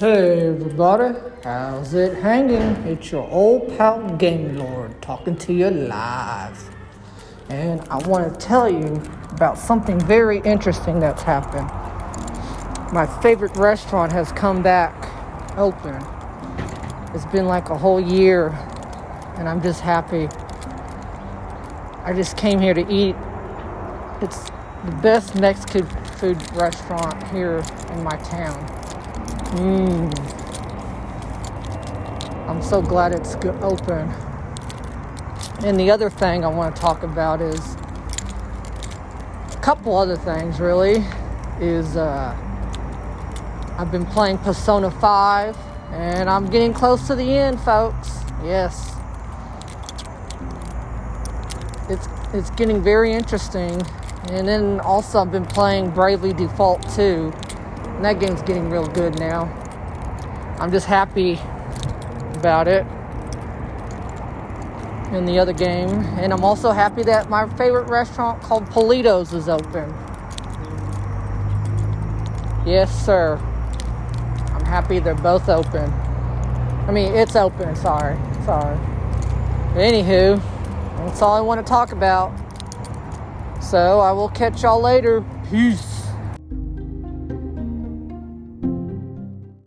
Hey everybody, how's it hanging? It's your old pal Game Lord talking to you live. And I want to tell you about something very interesting that's happened. My favorite restaurant has come back open. It's been like a whole year, and I'm just happy. I just came here to eat. It's the best Mexican food restaurant here in my town. Mmm. I'm so glad it's open. And the other thing I want to talk about is a couple other things, really. Is uh, I've been playing Persona 5 and I'm getting close to the end, folks. Yes. It's, it's getting very interesting. And then also, I've been playing Bravely Default 2 and that game's getting real good now. I'm just happy about it. In the other game. And I'm also happy that my favorite restaurant called Politos is open. Yes, sir. I'm happy they're both open. I mean, it's open, sorry. Sorry. But anywho, that's all I want to talk about. So I will catch y'all later. Peace.